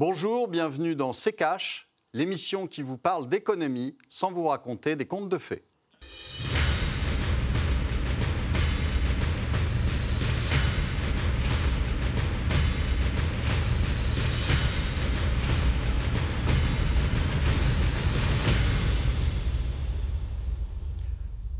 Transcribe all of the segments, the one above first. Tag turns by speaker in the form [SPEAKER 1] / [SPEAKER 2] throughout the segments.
[SPEAKER 1] Bonjour, bienvenue dans C'est Cash, l'émission qui vous parle d'économie sans vous raconter des contes de fées.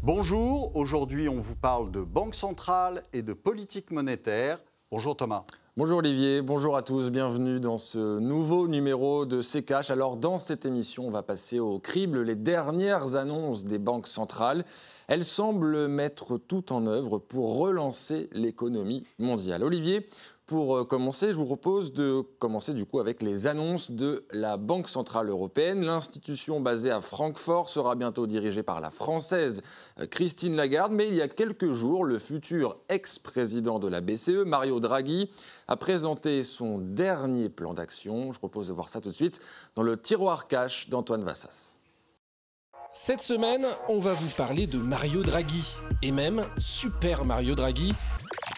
[SPEAKER 1] Bonjour, aujourd'hui on vous parle de banque centrale et de politique monétaire. Bonjour Thomas.
[SPEAKER 2] Bonjour Olivier, bonjour à tous, bienvenue dans ce nouveau numéro de CKH. Alors dans cette émission, on va passer au crible les dernières annonces des banques centrales. Elles semblent mettre tout en œuvre pour relancer l'économie mondiale. Olivier, pour euh, commencer, je vous propose de commencer du coup avec les annonces de la Banque Centrale Européenne. L'institution basée à Francfort sera bientôt dirigée par la Française euh, Christine Lagarde, mais il y a quelques jours, le futur ex-président de la BCE, Mario Draghi, a présenté son dernier plan d'action. Je propose de voir ça tout de suite dans le tiroir cash d'Antoine Vassas.
[SPEAKER 3] Cette semaine, on va vous parler de Mario Draghi, et même Super Mario Draghi.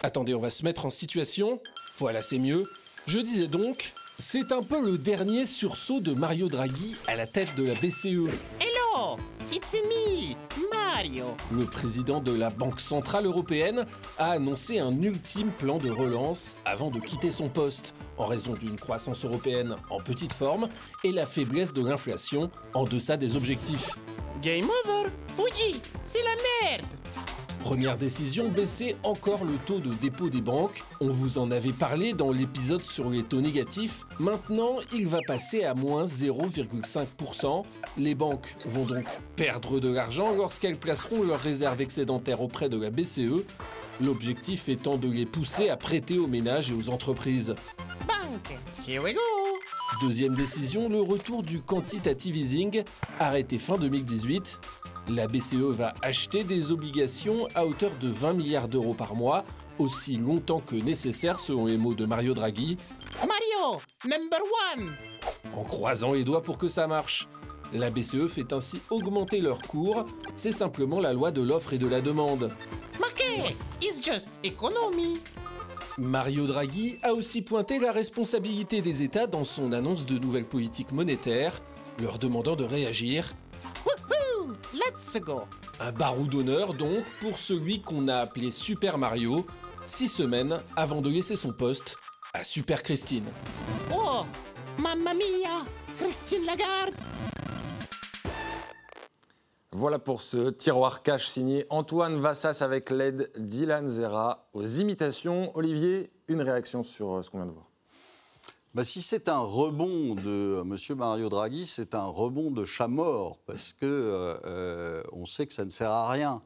[SPEAKER 3] Attendez, on va se mettre en situation. Voilà, c'est mieux. Je disais donc, c'est un peu le dernier sursaut de Mario Draghi à la tête de la BCE.
[SPEAKER 4] Hello, it's me, Mario.
[SPEAKER 3] Le président de la Banque Centrale Européenne a annoncé un ultime plan de relance avant de quitter son poste, en raison d'une croissance européenne en petite forme et la faiblesse de l'inflation en deçà des objectifs.
[SPEAKER 4] Game over. Fuji, c'est la merde.
[SPEAKER 3] Première décision, baisser encore le taux de dépôt des banques. On vous en avait parlé dans l'épisode sur les taux négatifs. Maintenant, il va passer à moins 0,5%. Les banques vont donc perdre de l'argent lorsqu'elles placeront leurs réserves excédentaires auprès de la BCE. L'objectif étant de les pousser à prêter aux ménages et aux entreprises.
[SPEAKER 4] Banque, here we go.
[SPEAKER 3] Deuxième décision, le retour du quantitative easing, arrêté fin 2018. La BCE va acheter des obligations à hauteur de 20 milliards d'euros par mois, aussi longtemps que nécessaire selon les mots de Mario Draghi,
[SPEAKER 4] Mario, number one.
[SPEAKER 3] en croisant les doigts pour que ça marche. La BCE fait ainsi augmenter leur cours, c'est simplement la loi de l'offre et de la demande.
[SPEAKER 4] Marqué, it's just economy.
[SPEAKER 3] Mario Draghi a aussi pointé la responsabilité des États dans son annonce de nouvelles politiques monétaires, leur demandant de réagir.
[SPEAKER 4] Woohoo, let's go.
[SPEAKER 3] Un barou d'honneur donc pour celui qu'on a appelé Super Mario, six semaines avant de laisser son poste à Super Christine.
[SPEAKER 4] Oh, mamma mia, Christine Lagarde.
[SPEAKER 2] Voilà pour ce tiroir cash signé Antoine Vassas avec l'aide d'Ilan Zera aux imitations. Olivier, une réaction sur euh, ce qu'on vient de voir.
[SPEAKER 1] Bah, si c'est un rebond de M. Mario Draghi, c'est un rebond de chat mort, parce que euh, euh, on sait que ça ne sert à rien.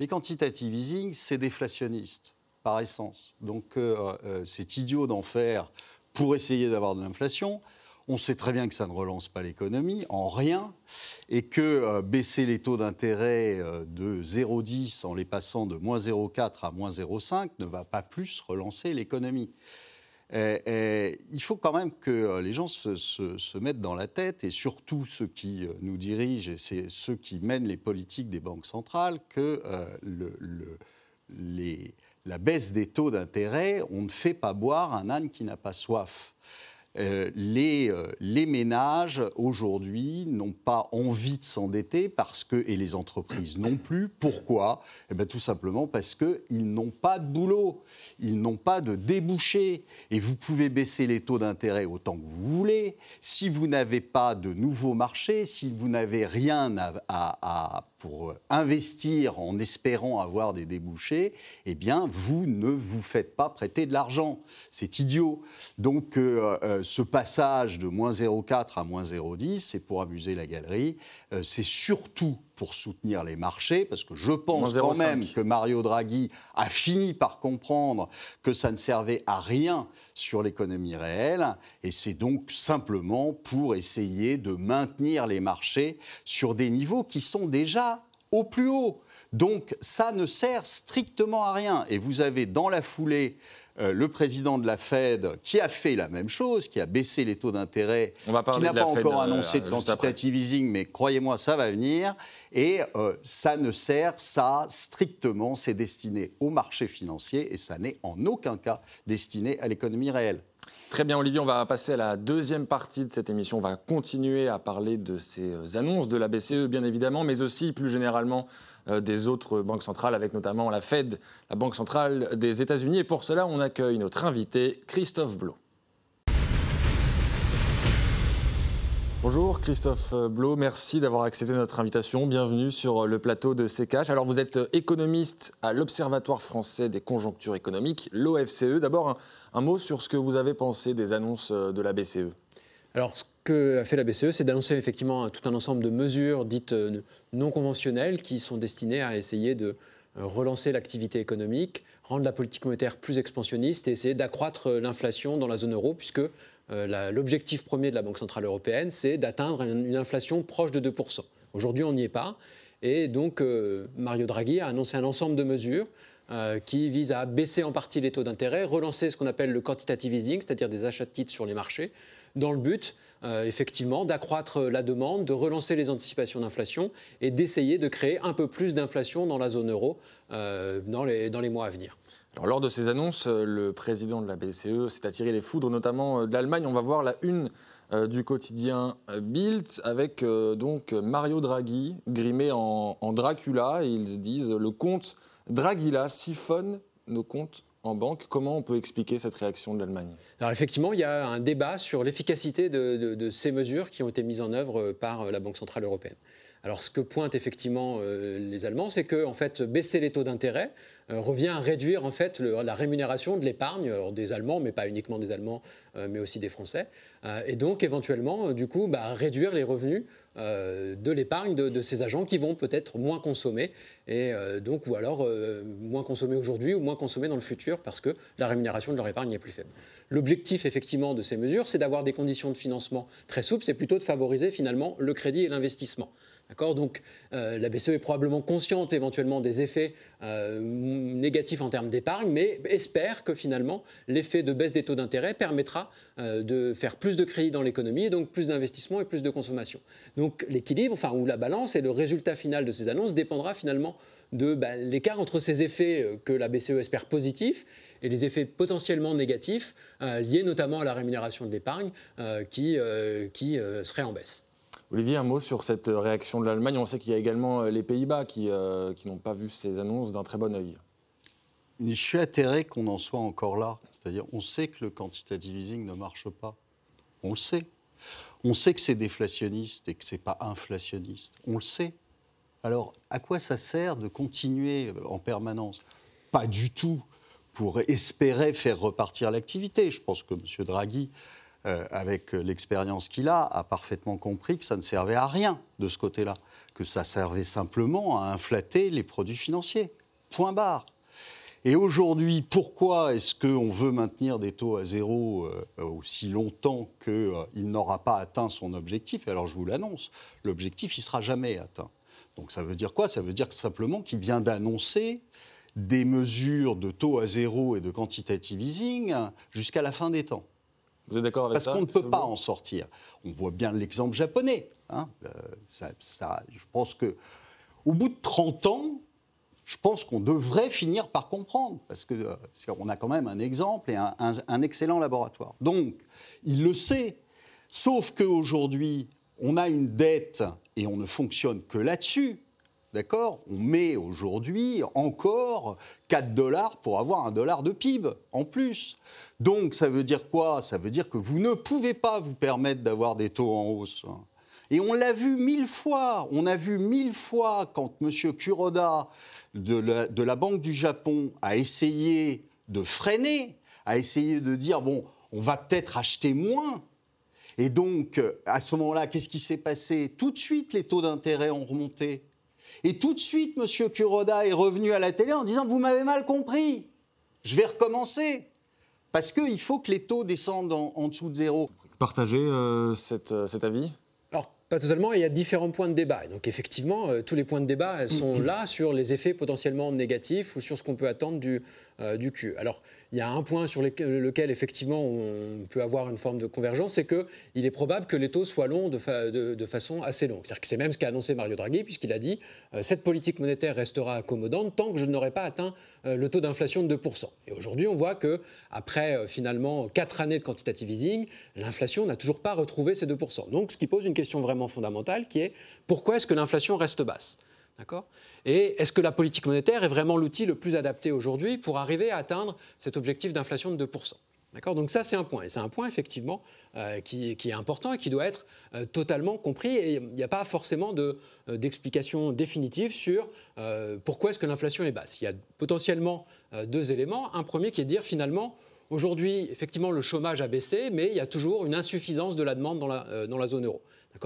[SPEAKER 1] Les quantitative easing, c'est déflationniste, par essence. Donc euh, euh, c'est idiot d'en faire pour essayer d'avoir de l'inflation. On sait très bien que ça ne relance pas l'économie en rien et que euh, baisser les taux d'intérêt euh, de 0,10 en les passant de moins 0,4 à moins 0,5 ne va pas plus relancer l'économie. Euh, euh, il faut quand même que euh, les gens se, mettent dans la tête, et surtout ceux qui nous dirigent, et ceux qui mènent les politiques des banques centrales, que la baisse des taux d'intérêt, on ne fait pas boire un âne qui n'a pas soif. Euh, les, euh, les ménages aujourd'hui n'ont pas envie de s'endetter parce que, et les entreprises non plus. Pourquoi? Eh bien, Tout simplement parce qu'ils n'ont pas de boulot, ils n'ont pas de débouchés. Et vous pouvez baisser les taux d'intérêt autant que vous voulez. Si vous n'avez pas de nouveaux marchés, si vous n'avez rien à- pour investir en espérant avoir des débouchés, eh bien, vous ne vous faites pas prêter de l'argent. C'est idiot. Donc, euh, euh, ce passage de moins 0,4 à moins 0,10, c'est pour amuser la galerie. Euh, c'est surtout pour soutenir les marchés, parce que je pense quand
[SPEAKER 2] 0,5.
[SPEAKER 1] même que Mario Draghi a fini par comprendre que ça ne servait à rien sur l'économie réelle, et c'est donc simplement pour essayer de maintenir les marchés sur des niveaux qui sont déjà au plus haut. Donc ça ne sert strictement à rien. Et vous avez dans la foulée euh, le président de la Fed qui a fait la même chose, qui a baissé les taux d'intérêt, qui n'a pas
[SPEAKER 2] Fed,
[SPEAKER 1] encore
[SPEAKER 2] euh,
[SPEAKER 1] annoncé de
[SPEAKER 2] après.
[SPEAKER 1] quantitative easing, mais croyez-moi, ça va venir. Et euh, ça ne sert, ça strictement, c'est destiné au marché financier et ça n'est en aucun cas destiné à l'économie réelle.
[SPEAKER 2] Très bien, Olivier, on va passer à la deuxième partie de cette émission. On va continuer à parler de ces annonces de la BCE, bien évidemment, mais aussi plus généralement des autres banques centrales, avec notamment la Fed, la Banque centrale des États-Unis. Et pour cela, on accueille notre invité, Christophe Blo. Bonjour Christophe Blo, merci d'avoir accepté notre invitation. Bienvenue sur le plateau de CKH. Alors vous êtes économiste à l'Observatoire français des conjonctures économiques, l'OFCE. D'abord un, mot sur ce que vous avez pensé des annonces de la BCE.
[SPEAKER 5] Alors que a fait la BCE, c'est d'annoncer effectivement tout un ensemble de mesures dites euh, non conventionnelles qui sont destinées à essayer de euh, relancer l'activité économique, rendre la politique monétaire plus expansionniste et essayer d'accroître euh, l'inflation dans la zone euro, puisque l'objectif premier de la Banque Centrale Européenne, c'est d'atteindre une inflation proche de 2%. Aujourd'hui, on n'y est pas. Et donc, Mario Draghi a annoncé un ensemble de mesures qui visent à baisser en partie les taux d'intérêt, relancer ce qu'on appelle le quantitative easing, c'est-à-dire des achats de titres sur les marchés, dans le but, effectivement, d'accroître la demande, de relancer les anticipations d'inflation et d'essayer de créer un peu plus d'inflation dans la zone euro dans les mois à venir
[SPEAKER 2] lors de ces annonces, euh, le président de la BCE s'est attiré les foudres, notamment euh, de l'Allemagne. On va voir la une euh, du quotidien Bild avec donc Mario Draghi grimé en, Dracula. Ils disent le compte Draghila siphonne nos comptes en banque. Comment on peut expliquer cette réaction de l'Allemagne?
[SPEAKER 5] Alors effectivement, il y a un débat sur l'efficacité de, ces mesures qui ont été mises en œuvre par la Banque centrale européenne. Alors ce que pointent effectivement les Allemands, c'est que en fait baisser les taux d'intérêt euh, revient à réduire en fait la rémunération de l'épargne des Allemands, mais pas uniquement des Allemands, euh, mais aussi des Français, euh, et donc éventuellement du coup bah, réduire les revenus de l'épargne de, ces agents qui vont peut-être moins consommer et donc ou alors moins consommer aujourd'hui ou moins consommer dans le futur parce que la rémunération de leur épargne est plus faible. L'objectif effectivement de ces mesures, c'est d'avoir des conditions de financement très souples, c'est plutôt de favoriser finalement le crédit et l'investissement. Donc euh, la BCE est probablement consciente éventuellement des effets euh, négatifs en termes d'épargne, mais espère que finalement l'effet de baisse des taux d'intérêt permettra euh, de faire plus de crédit dans l'économie et donc plus d'investissement et plus de consommation. Donc l'équilibre, enfin ou la balance et le résultat final de ces annonces dépendra finalement de bah, l'écart entre ces effets que la BCE espère positifs et les effets potentiellement négatifs liés notamment à la rémunération de l'épargne qui, qui serait en baisse.
[SPEAKER 2] Olivier, un mot sur cette réaction de l'Allemagne. On sait qu'il y a également euh, les Pays-Bas euh, qui, n'ont pas vu ces annonces d'un très bon œil.
[SPEAKER 1] Je suis atterré qu'on en soit encore là. C'est-à-dire, on sait que le quantitative easing ne marche pas. On le sait. On sait que c'est déflationniste et que c'est pas inflationniste. On le sait. Alors, à quoi ça sert de continuer en permanence? Pas du tout pour espérer faire repartir l'activité. Je pense que M. Draghi euh, avec l'expérience qu'il a, a parfaitement compris que ça ne servait à rien de ce côté-là, que ça servait simplement à inflater les produits financiers. Point barre. Et aujourd'hui, pourquoi est-ce qu'on veut maintenir des taux à zéro euh, aussi longtemps qu'il euh, n'aura pas atteint son objectif? Alors je vous l'annonce, l'objectif, il ne sera jamais atteint. Donc ça veut dire quoi? Ça veut dire simplement qu'il vient d'annoncer des mesures de taux à zéro et de quantitative easing jusqu'à la fin des temps.
[SPEAKER 2] Vous êtes d'accord avec
[SPEAKER 1] ça Parce qu'on ne peut pas en sortir. On voit bien l'exemple japonais. Hein. Euh, ça, je pense que au bout de 30 ans, je pense qu'on devrait finir par comprendre, parce qu'on euh, a quand même un exemple et un, un, excellent laboratoire. Donc, il le sait, sauf qu'aujourd'hui, on a une dette et on ne fonctionne que là-dessus. D'accord? On met aujourd'hui encore 4 dollars pour avoir un dollar de PIB en plus. Donc ça veut dire quoi? Ça veut dire que vous ne pouvez pas vous permettre d'avoir des taux en hausse. Et on l'a vu mille fois. On a vu mille fois quand M. Kuroda de la, de la Banque du Japon a essayé de freiner, a essayé de dire bon, on va peut-être acheter moins. Et donc, à ce moment-là, qu'est-ce qui s'est passé? Tout de suite, les taux d'intérêt ont remonté. Et tout de suite, M. Kuroda est revenu à la télé en disant Vous m'avez mal compris, je vais recommencer. Parce qu'il faut que les taux descendent en, dessous de zéro.
[SPEAKER 2] Partagez euh, euh, cet avis?
[SPEAKER 5] Pas totalement, il y a différents points de débat. donc, effectivement, euh, tous les points de débat sont là sur les effets potentiellement négatifs ou sur ce qu'on peut attendre du, du Q. Alors, il y a un point sur lequel, effectivement, on peut avoir une forme de convergence, c'est qu'il est probable que les taux soient longs de, façon assez longue. C'est-à-dire que c'est même ce qu'a annoncé Mario Draghi, puisqu'il a dit euh, cette politique monétaire restera accommodante tant que je n'aurai pas atteint euh, le taux d'inflation de 2%. Et aujourd'hui, on voit que après euh, finalement quatre années de quantitative easing, l'inflation n'a toujours pas retrouvé ces 2%. Donc, ce qui pose une question vraiment fondamentale, qui est pourquoi est-ce que l'inflation reste basse Et est-ce que la politique monétaire est vraiment l'outil le plus adapté aujourd'hui pour arriver à atteindre cet objectif d'inflation de 2% D'accord? Donc ça, c'est un point. Et c'est un point, effectivement, euh, qui, est important et qui doit être euh, totalement compris. Et il n'y a pas forcément euh, d'explication définitive sur pourquoi est-ce que l'inflation est basse. Il y a potentiellement deux éléments. Un premier qui est de dire, finalement, aujourd'hui, effectivement, le chômage a baissé, mais il y a toujours une insuffisance de la demande dans la, la zone euro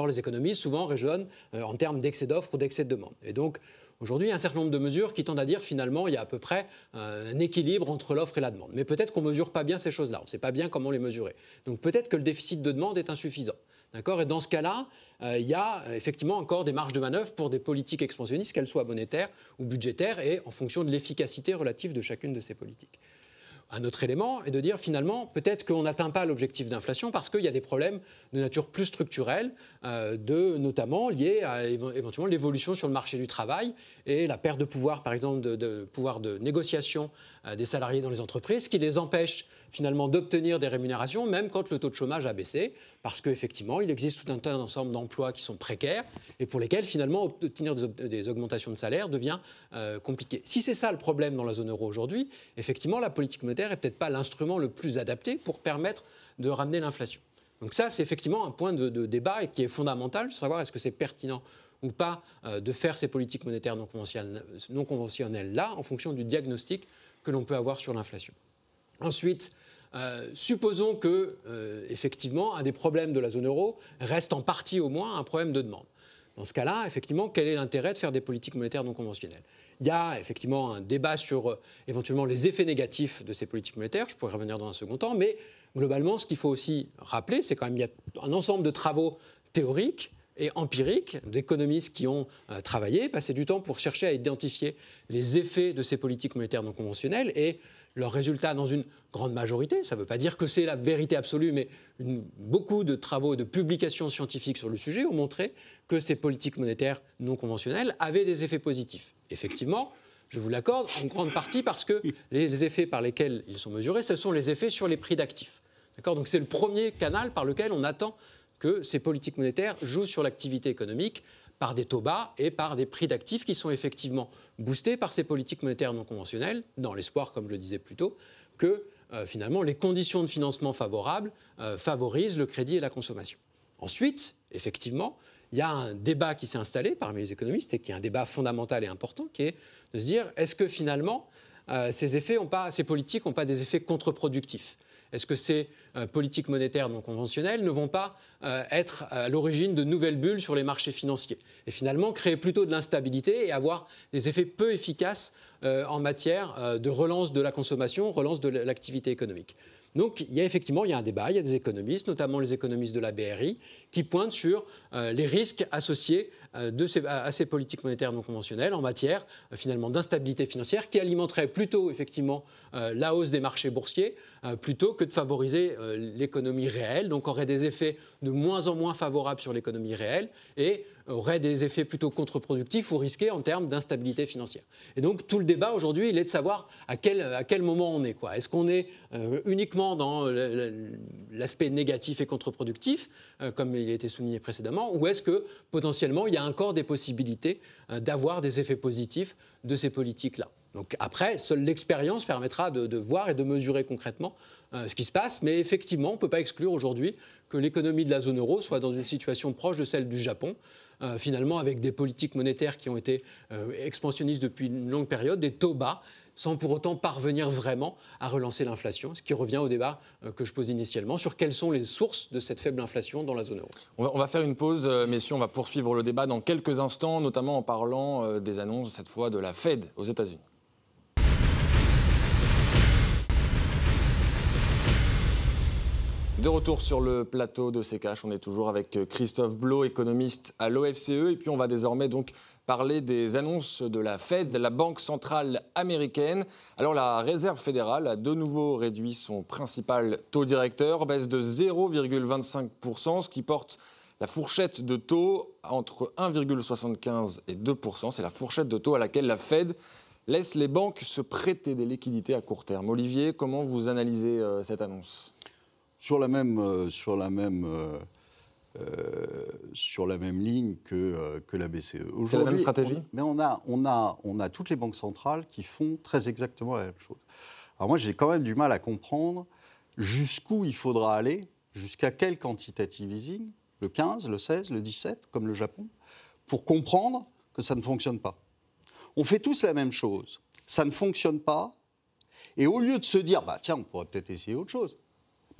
[SPEAKER 5] les économistes souvent raisonnent euh, en termes d'excès d'offres ou d'excès de demande. Et donc, Aujourd'hui, il y a un certain nombre de mesures qui tendent à dire finalement il y a à peu près euh, un équilibre entre l'offre et la demande. Mais peut-être qu'on ne mesure pas bien ces choses-là, on ne sait pas bien comment les mesurer. Donc peut-être que le déficit de demande est insuffisant. D'accord? Et dans ce cas-là, euh, il y a effectivement encore des marges de manœuvre pour des politiques expansionnistes, qu'elles soient monétaires ou budgétaires, et en fonction de l'efficacité relative de chacune de ces politiques. Un autre élément est de dire finalement, peut-être qu'on n'atteint pas l'objectif d'inflation parce qu'il y a des problèmes de nature plus structurelle, euh, de, notamment liés à éventuellement l'évolution sur le marché du travail et la perte de pouvoir, par exemple, de, pouvoir de négociation des salariés dans les entreprises, qui les empêche finalement d'obtenir des rémunérations, même quand le taux de chômage a baissé, parce qu'effectivement, il existe tout un tas d'ensemble d'emplois qui sont précaires et pour lesquels finalement obtenir des, augmentations de salaire devient euh, compliqué. Si c'est ça le problème dans la zone euro aujourd'hui, effectivement, la politique monétaire n'est peut-être pas l'instrument le plus adapté pour permettre de ramener l'inflation. Donc ça, c'est effectivement un point de, débat et qui est fondamental, savoir est-ce que c'est pertinent ou pas euh, de faire ces politiques monétaires non conventionnelles là, en fonction du diagnostic que l'on peut avoir sur l'inflation. Ensuite, euh, supposons que, euh, effectivement, un des problèmes de la zone euro reste en partie au moins un problème de demande. Dans ce cas-là, effectivement, quel est l'intérêt de faire des politiques monétaires non conventionnelles? Il y a effectivement un débat sur euh, éventuellement les effets négatifs de ces politiques monétaires, je pourrais revenir dans un second temps, mais globalement, ce qu'il faut aussi rappeler, c'est quand même qu'il y a un ensemble de travaux théoriques et empiriques d'économistes qui ont travaillé, passé du temps pour chercher à identifier les effets de ces politiques monétaires non conventionnelles et leurs résultats dans une grande majorité. Ça ne veut pas dire que c'est la vérité absolue, mais beaucoup de travaux et de publications scientifiques sur le sujet ont montré que ces politiques monétaires non conventionnelles avaient des effets positifs. Effectivement, je vous l'accorde, en grande partie parce que les effets par lesquels ils sont mesurés, ce sont les effets sur les prix d'actifs. Donc c'est le premier canal par lequel on attend que ces politiques monétaires jouent sur l'activité économique par des taux bas et par des prix d'actifs qui sont effectivement boostés par ces politiques monétaires non conventionnelles, dans l'espoir, comme je le disais plus tôt, que euh, finalement les conditions de financement favorables euh, favorisent le crédit et la consommation. Ensuite, effectivement, il y a un débat qui s'est installé parmi les économistes et qui est un débat fondamental et important, qui est de se dire est-ce que finalement euh, ces politiques n'ont pas des effets contre-productifs? Est-ce que ces euh, politiques monétaires non conventionnelles ne vont pas euh, être à l'origine de nouvelles bulles sur les marchés financiers Et finalement, créer plutôt de l'instabilité et avoir des effets peu efficaces euh, en matière de relance de la consommation, relance de l'activité économique. Donc il y a effectivement il y a un débat, il y a des économistes, notamment les économistes de la BRI, qui pointent sur les risques associés euh, de ces, à ces politiques monétaires non conventionnelles en matière euh, finalement d'instabilité financière qui alimenterait plutôt effectivement euh, la hausse des marchés boursiers plutôt que de favoriser l'économie réelle, donc aurait des effets de moins en moins favorables sur l'économie réelle et aurait des effets plutôt contre-productifs ou risqués en termes d'instabilité financière. Et donc tout le débat aujourd'hui, il est de savoir à quel, à quel moment on est. Est-ce qu'on est, uniquement dans l'aspect négatif et contre-productif, comme il a été souligné précédemment, ou est-ce que potentiellement il y a encore des possibilités euh, d'avoir des effets positifs de ces politiques-là? Donc après, seule l'expérience permettra de, voir et de mesurer concrètement euh, ce qui se passe, mais effectivement, on ne peut pas exclure aujourd'hui que l'économie de la zone euro soit dans une situation proche de celle du Japon, euh, finalement avec des politiques monétaires qui ont été expansionnistes depuis une longue période, des taux bas, sans pour autant parvenir vraiment à relancer l'inflation, ce qui revient au débat euh, que je pose initialement sur quelles sont les sources de cette faible inflation dans la zone euro.
[SPEAKER 2] On va faire une pause, euh, messieurs, on va poursuivre le débat dans quelques instants, notamment en parlant euh, des annonces, cette fois de la Fed aux États-Unis. De retour sur le plateau de CKH, on est toujours avec Christophe Blo, économiste à l'OFCE, et puis on va désormais donc parler des annonces de la Fed, la Banque centrale américaine. Alors la Réserve fédérale a de nouveau réduit son principal taux directeur, baisse de 0,25%, ce qui porte la fourchette de taux entre 1,75 et 2%. C'est la fourchette de taux à laquelle la Fed laisse les banques se prêter des liquidités à court terme. Olivier, comment vous analysez euh, cette annonce?
[SPEAKER 1] Sur la même, euh, sur la même euh, euh, sur la même ligne que, que la BCE.
[SPEAKER 2] C'est la même stratégie
[SPEAKER 1] on- Mais on a, on, a, on a toutes les banques centrales qui font très exactement la même chose. Alors moi, j'ai quand même du mal à comprendre jusqu'où il faudra aller, jusqu'à quel quantitative easing, le 15, le 16, le 17, comme le Japon, pour comprendre que ça ne fonctionne pas. On fait tous la même chose. Ça ne fonctionne pas. Et au lieu de se dire, bah, tiens, on pourrait peut-être essayer autre chose,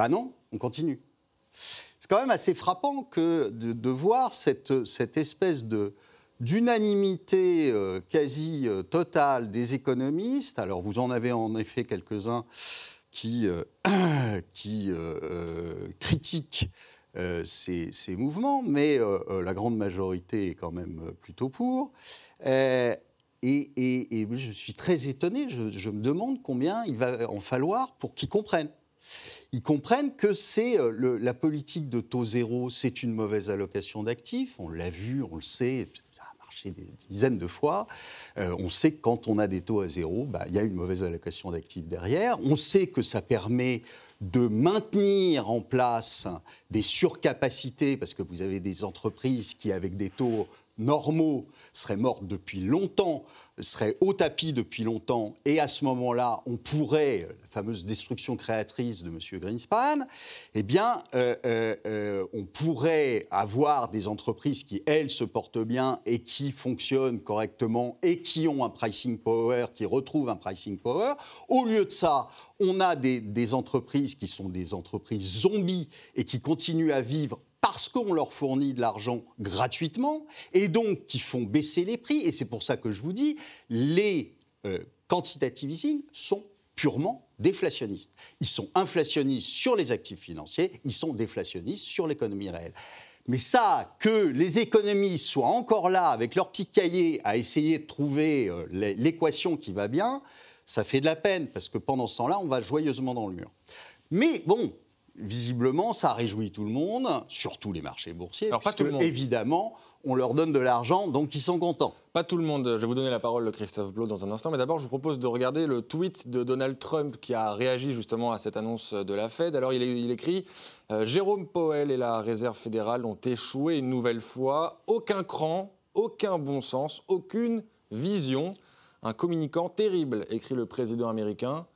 [SPEAKER 1] bah non, on continue. C'est quand même assez frappant de, voir cette, espèce d'unanimité euh, quasi euh, totale des économistes. Alors vous en avez en effet quelques-uns qui, euh, critiquent ces, mouvements, mais la grande majorité est quand même plutôt pour. Et, je suis très étonné, je me demande combien il va en falloir pour qu'ils comprennent. Ils comprennent que c'est euh, la politique de taux zéro, c'est une mauvaise allocation d'actifs. On l'a vu, on le sait, ça a marché des dizaines de fois. Euh, on sait que quand on a des taux à zéro, bah, il y a une mauvaise allocation d'actifs derrière. On sait que ça permet de maintenir en place des surcapacités, parce que vous avez des entreprises qui, avec des taux normaux, seraient mortes depuis longtemps, seraient au tapis depuis longtemps, et à ce moment-là, on pourrait, la fameuse destruction créatrice de M. Greenspan, eh bien, euh, euh, euh, on pourrait avoir des entreprises qui, elles, se portent bien et qui fonctionnent correctement et qui ont un pricing power, qui retrouvent un pricing power. Au lieu de ça, on a des entreprises qui sont des entreprises zombies et qui continuent à vivre parce qu'on leur fournit de l'argent gratuitement et donc qui font baisser les prix. Et c'est pour ça que je vous dis, les euh, quantitative easing sont purement déflationnistes. Ils sont inflationnistes sur les actifs financiers, ils sont déflationnistes sur l'économie réelle. Mais ça, que les économistes soient encore là avec leur petit cahier à essayer de trouver euh, l'é- l'équation qui va bien, ça fait de la peine parce que pendant ce temps-là, on va joyeusement dans le mur. Mais bon, visiblement, ça réjouit tout le monde, surtout les marchés boursiers,
[SPEAKER 2] Alors, pas
[SPEAKER 1] puisque
[SPEAKER 2] tout le monde.
[SPEAKER 1] évidemment, on leur donne de l'argent, donc ils sont contents.
[SPEAKER 2] Pas tout le monde. Je vais vous donner la parole, Christophe Blo, dans un instant. Mais d'abord, je vous propose de regarder le tweet de Donald Trump qui a réagi justement à cette annonce de la Fed. Alors, il, il écrit euh, Jérôme Powell et la Réserve fédérale ont échoué une nouvelle fois. Aucun cran, aucun bon sens, aucune vision. Un communicant terrible, écrit le président américain.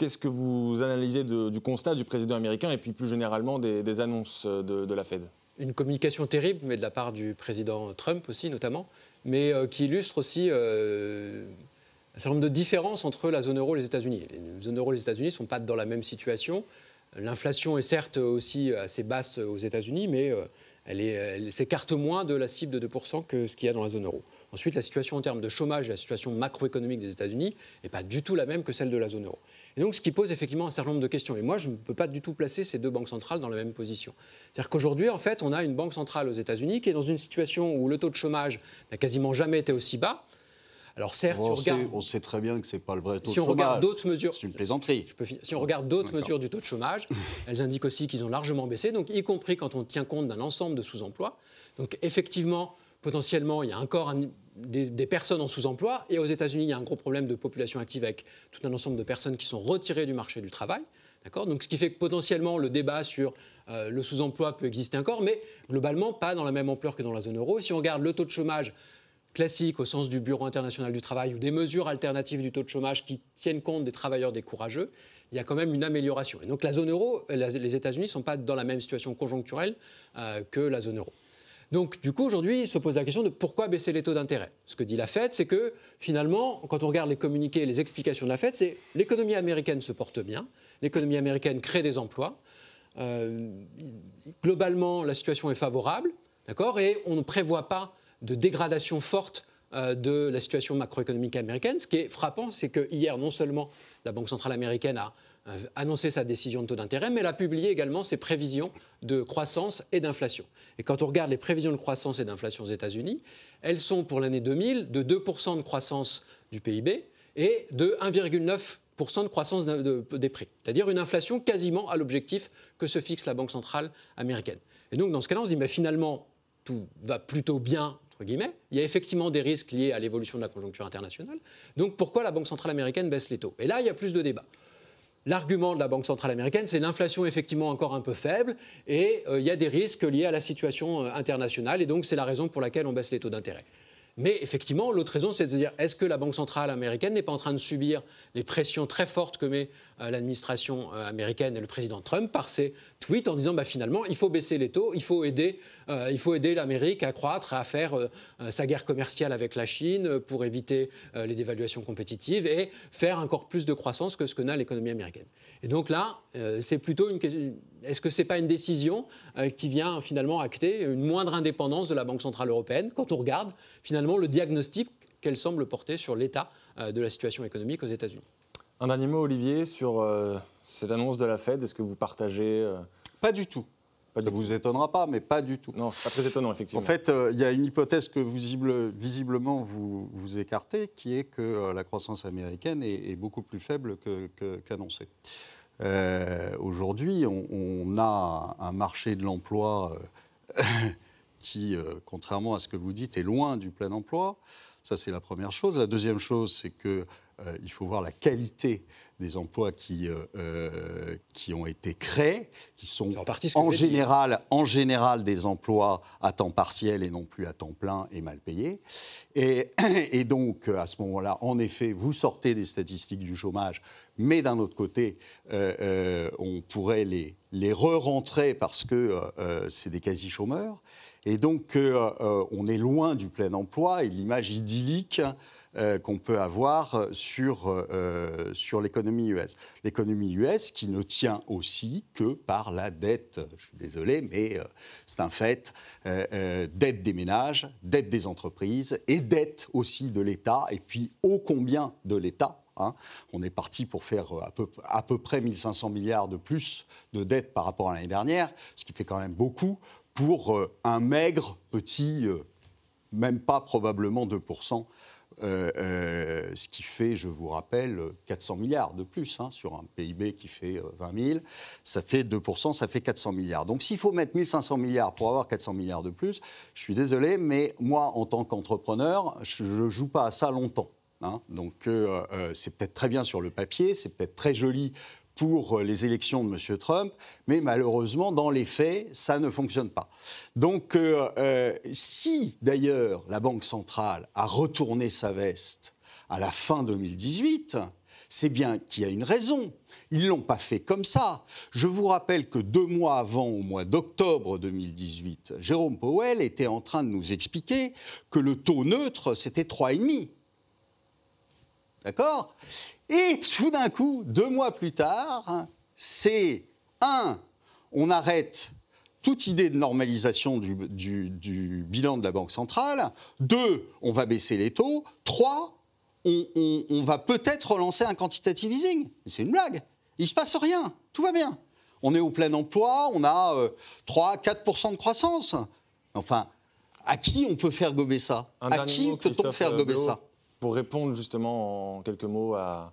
[SPEAKER 2] Qu'est-ce que vous analysez du constat du président américain et puis plus généralement des, annonces de, la Fed?
[SPEAKER 5] Une communication terrible, mais de la part du président Trump aussi, notamment, mais euh, qui illustre aussi euh, un certain nombre de différences entre la zone euro et les États-Unis. Les zones euro et les États-Unis ne sont pas dans la même situation. L'inflation est certes aussi assez basse aux États-Unis, mais euh, elle elle s'écarte moins de la cible de 2% que ce qu'il y a dans la zone euro. Ensuite, la situation en termes de chômage et la situation macroéconomique des États-Unis n'est pas du tout la même que celle de la zone euro. Et donc, ce qui pose effectivement un certain nombre de questions. Et moi, je ne peux pas du tout placer ces deux banques centrales dans la même position. C'est-à-dire qu'aujourd'hui, en fait, on a une banque centrale aux États-Unis qui est dans une situation où le taux de chômage n'a quasiment jamais été aussi bas. Alors certes,
[SPEAKER 1] on,
[SPEAKER 5] si on regarde,
[SPEAKER 1] sait, on sait très bien que ce n'est pas le vrai taux
[SPEAKER 5] si
[SPEAKER 1] de
[SPEAKER 5] on regarde
[SPEAKER 1] chômage.
[SPEAKER 5] d'autres mesures,
[SPEAKER 1] C'est une plaisanterie.
[SPEAKER 5] je peux finir. Si on regarde d'autres mesures du taux de chômage, elles indiquent aussi qu'ils ont largement baissé, donc y compris quand on tient compte d'un ensemble de sous-emplois. Donc effectivement, potentiellement, il y a encore un- des, personnes en sous-emploi, et aux États-Unis, il y a un gros problème de population active avec tout un ensemble de personnes qui sont retirées du marché du travail. Donc, ce qui fait que potentiellement le débat sur euh, le sous-emploi peut exister encore, mais globalement pas dans la même ampleur que dans la zone euro. Si on regarde le taux de chômage classique au sens du Bureau international du travail ou des mesures alternatives du taux de chômage qui tiennent compte des travailleurs décourageux, il y a quand même une amélioration. Et donc la zone euro, les États-Unis ne sont pas dans la même situation conjoncturelle euh, que la zone euro. Donc, du coup, aujourd'hui, il se pose la question de pourquoi baisser les taux d'intérêt. Ce que dit la Fed, c'est que finalement, quand on regarde les communiqués et les explications de la Fed, c'est l'économie américaine se porte bien, l'économie américaine crée des emplois, euh, globalement, la situation est favorable, d'accord, et on ne prévoit pas de dégradation forte euh, de la situation macroéconomique américaine. Ce qui est frappant, c'est que hier, non seulement la Banque centrale américaine a annoncé sa décision de taux d'intérêt, mais elle a publié également ses prévisions de croissance et d'inflation. Et quand on regarde les prévisions de croissance et d'inflation aux États-Unis, elles sont pour l'année 2000 de 2% de croissance du PIB et de 1,9% de croissance de- de- des prix. C'est-à-dire une inflation quasiment à l'objectif que se fixe la Banque centrale américaine. Et donc dans ce cas-là, on se dit, mais finalement, tout va plutôt bien, guillemets. Il y a effectivement des risques liés à l'évolution de la conjoncture internationale. Donc pourquoi la Banque centrale américaine baisse les taux? Et là, il y a plus de débats. L'argument de la Banque centrale américaine, c'est l'inflation effectivement encore un peu faible et euh, il y a des risques liés à la situation euh, internationale et donc c'est la raison pour laquelle on baisse les taux d'intérêt. Mais effectivement, l'autre raison, c'est de se dire est-ce que la Banque centrale américaine n'est pas en train de subir les pressions très fortes que met euh, l'administration euh, américaine et le président Trump par ses tweets en disant bah, finalement, il faut baisser les taux, il faut aider, euh, il faut aider l'Amérique à croître, à faire sa guerre commerciale avec la Chine pour éviter les dévaluations compétitives et faire encore plus de croissance que ce que n'a l'économie américaine. Et donc là, euh, c'est plutôt une question. Est-ce que ce n'est pas une décision euh, qui vient finalement acter une moindre indépendance de la Banque Centrale Européenne quand on regarde finalement le diagnostic qu'elle semble porter sur l'état euh, de la situation économique aux États-Unis?
[SPEAKER 2] Un dernier mot, Olivier, sur euh, cette annonce de la Fed. Est-ce que vous partagez euh,
[SPEAKER 1] Pas du tout.
[SPEAKER 2] Pas
[SPEAKER 1] Ça
[SPEAKER 2] tout.
[SPEAKER 1] vous étonnera pas, mais pas du tout.
[SPEAKER 2] Non, c'est pas très étonnant, effectivement.
[SPEAKER 1] En fait, euh, il y a une hypothèse que visible- visiblement vous, vous écartez, qui est que euh, la croissance américaine est, est beaucoup plus faible que- que- qu'annoncé. Euh, Aujourd'hui, on, on a un marché de l'emploi qui, contrairement à ce que vous dites, est loin du plein emploi. Ça, c'est la première chose. La deuxième chose, c'est que euh, il faut voir la qualité des emplois qui, euh, euh, qui ont été créés, qui sont
[SPEAKER 5] en
[SPEAKER 1] général, en général des emplois à temps partiel et non plus à temps plein et mal payés. Et, et donc, à ce moment-là, en effet, vous sortez des statistiques du chômage, mais d'un autre côté, euh, on pourrait les, les re-rentrer parce que c'est des quasi-chômeurs. Et donc, on est loin du plein emploi et l'image idyllique qu'on peut avoir sur, euh, sur l'économie US. L'économie US qui ne tient aussi que par la dette, je suis désolé, mais euh, c'est un fait, euh, euh, dette des ménages, dette des entreprises et dette aussi de l'État, et puis ô combien de l'État. hein. On est parti pour faire euh, à peu, à peu près 1500 milliards de plus de dettes par rapport à l'année dernière, ce qui fait quand même beaucoup pour euh, un maigre petit, euh, même pas probablement 2%. Euh, euh, ce qui fait, je vous rappelle, 400 milliards de plus hein, sur un PIB qui fait euh, 20 000. Ça fait 2%, ça fait 400 milliards. Donc s'il faut mettre 1500 milliards pour avoir 400 milliards de plus, je suis désolé, mais moi, en tant qu'entrepreneur, je ne joue pas à ça longtemps. hein. Donc euh, euh, c'est peut-être très bien sur le papier, c'est peut-être très joli pour euh, les élections de M. Trump, mais malheureusement, dans les faits, ça ne fonctionne pas. Donc, euh, euh, si d'ailleurs la Banque centrale a retourné sa veste à la fin 2018, c'est bien qu'il y a une raison. Ils ne l'ont pas fait comme ça. Je vous rappelle que deux mois avant, au mois d'octobre 2018, Jérôme Powell était en train de nous expliquer que le taux neutre, c'était 3,5. D'accord? Et tout d'un coup, deux mois plus tard, c'est un, on arrête toute idée de normalisation du, du- du bilan de la Banque centrale. Deux, on va baisser les taux. Trois, on, on- on va peut-être relancer un quantitative easing. Mais c'est une blague. Il ne se passe rien. Tout va bien. On est au plein emploi, on a euh, 3-4% de croissance. Enfin, à qui on peut faire gober ça?
[SPEAKER 2] Un
[SPEAKER 1] À qui peut-on faire gober
[SPEAKER 2] Béot,
[SPEAKER 1] ça?
[SPEAKER 2] Pour répondre justement en quelques mots à,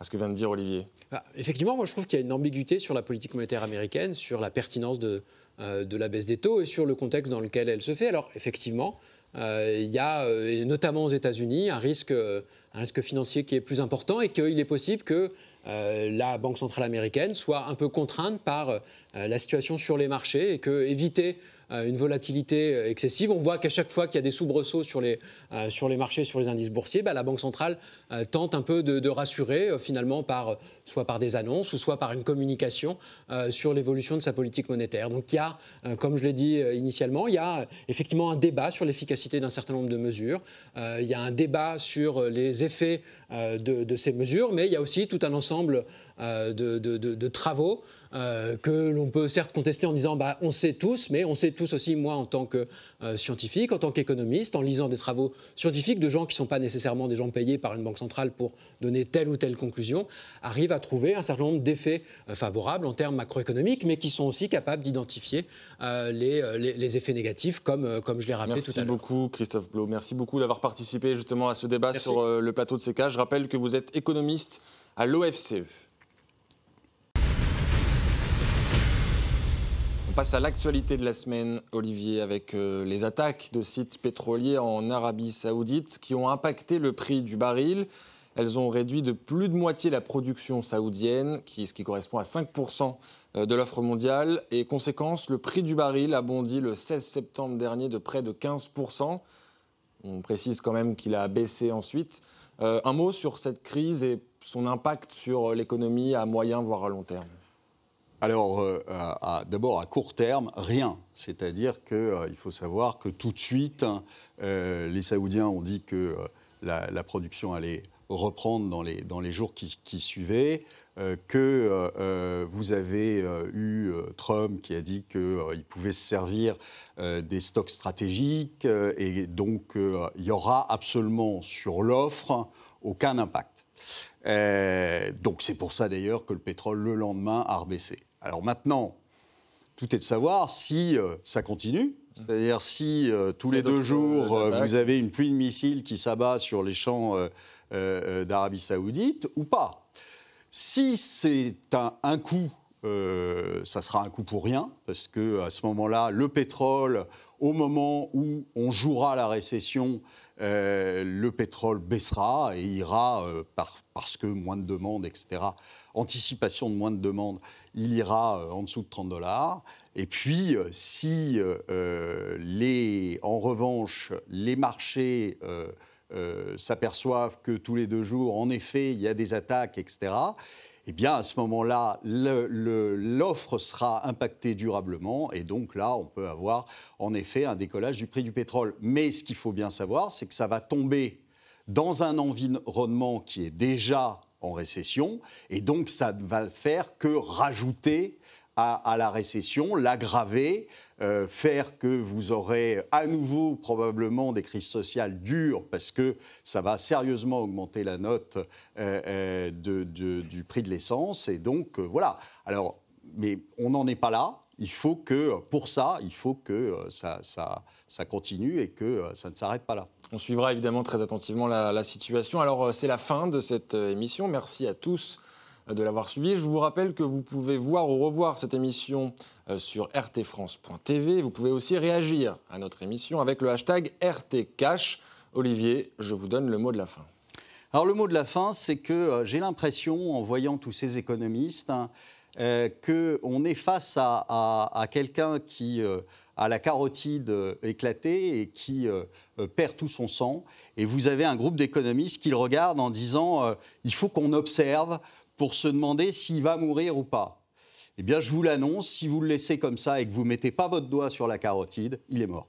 [SPEAKER 2] ce que vient de dire Olivier.
[SPEAKER 5] Bah, effectivement, moi je trouve qu'il y a une ambiguïté sur la politique monétaire américaine, sur la pertinence de, euh, la baisse des taux et sur le contexte dans lequel elle se fait. Alors effectivement, euh, il y a, euh, notamment aux États-Unis, un risque, un risque financier qui est plus important et qu'il est possible que la Banque centrale américaine soit un peu contrainte par la situation sur les marchés et que éviter une volatilité euh, excessive. On voit qu'à chaque fois qu'il y a des soubresauts sur les, euh, sur les marchés, sur les indices boursiers, bah, la Banque centrale euh, tente un peu de, rassurer, euh, finalement, par, soit par des annonces ou soit par une communication euh, sur l'évolution de sa politique monétaire. Donc il y a, euh, comme je l'ai dit euh, initialement, il y a euh, effectivement un débat sur l'efficacité d'un certain nombre de mesures. Euh, il y a un débat sur euh, les effets de, ces mesures, mais il y a aussi tout un ensemble de, de, travaux euh, que l'on peut certes contester en disant bah, on sait tous, mais on sait tous aussi, moi en tant que euh, scientifique, en tant qu'économiste, en lisant des travaux scientifiques de gens qui ne sont pas nécessairement des gens payés par une banque centrale pour donner telle ou telle conclusion, arrivent à trouver un certain nombre d'effets euh, favorables en termes macroéconomiques, mais qui sont aussi capables d'identifier les, les, effets négatifs, comme, comme je l'ai rappelé
[SPEAKER 2] tout
[SPEAKER 5] à l'heure.
[SPEAKER 2] Merci beaucoup, Christophe Blo. Merci beaucoup d'avoir participé justement à ce débat sur le plateau de CK. Je rappelle que vous êtes économiste à l'OFCE. On passe à l'actualité de la semaine, Olivier, avec euh, les attaques de sites pétroliers en Arabie saoudite qui ont impacté le prix du baril. Elles ont réduit de plus de moitié la production saoudienne, qui, ce qui correspond à 5% euh, de l'offre mondiale. Et conséquence, le prix du baril a bondi le 16 septembre dernier de près de 15%. On précise quand même qu'il a baissé ensuite. Euh, un mot sur cette crise et son impact sur l'économie à moyen voire à long terme.
[SPEAKER 1] Alors, euh, d'abord, à court terme, rien. C'est-à-dire qu'il euh, faut savoir que tout de suite, euh, les Saoudiens ont dit que la, production allait reprendre dans les, dans les jours qui, suivaient, que vous avez eu Trump qui a dit qu'il pouvait se servir des stocks stratégiques, et donc il y aura absolument sur l'offre aucun impact. donc c'est pour ça d'ailleurs que le pétrole le lendemain a rebaissé. Alors maintenant, tout est de savoir si euh, ça continue. C'est-à-dire si euh, tous les deux euh, jours, vous avez une pluie de missiles qui s'abat sur les champs d'Arabie saoudite ou pas. Si c'est un, coup, ça sera un coup pour rien, parce que à ce moment-là, le pétrole, au moment où on jouera la récession, le pétrole baissera et ira parce que moins de demandes, etc. Anticipation de moins de demandes il ira euh, en dessous de 30 dollars. Et puis, euh, si euh, en revanche, les marchés s'aperçoivent que tous les deux jours, en effet, il y a des attaques, etc., eh bien, à ce moment-là, l'offre sera impactée durablement et donc là, on peut avoir en effet un décollage du prix du pétrole. Mais ce qu'il faut bien savoir, c'est que ça va tomber dans un environnement qui est déjà en récession, et donc ça ne va faire que rajouter à, la récession, l'aggraver, euh, faire que vous aurez à nouveau probablement des crises sociales dures, parce que ça va sérieusement augmenter la note euh, euh, du prix de l'essence, et donc voilà. Alors, mais on n'en est pas là. Il faut que, pour ça, il faut que ça, ça, ça continue et que ça ne s'arrête pas là.
[SPEAKER 2] On suivra évidemment très attentivement la, situation. Alors c'est la fin de cette émission. Merci à tous de l'avoir suivi. Je vous rappelle que vous pouvez voir ou revoir cette émission sur rtfrance.tv. Vous pouvez aussi réagir à notre émission avec le hashtag RTCash. Olivier, je vous donne le mot de la fin.
[SPEAKER 1] Alors le mot de la fin, c'est que j'ai l'impression, en voyant tous ces économistes, hein, qu'on est face à, quelqu'un qui à la carotide euh, éclatée et qui euh, euh, perd tout son sang. Et vous avez un groupe d'économistes qui le regardent en disant il faut qu'on observe pour se demander s'il va mourir ou pas. Eh bien, je vous l'annonce, si vous le laissez comme ça et que vous ne mettez pas votre doigt sur la carotide, il est mort.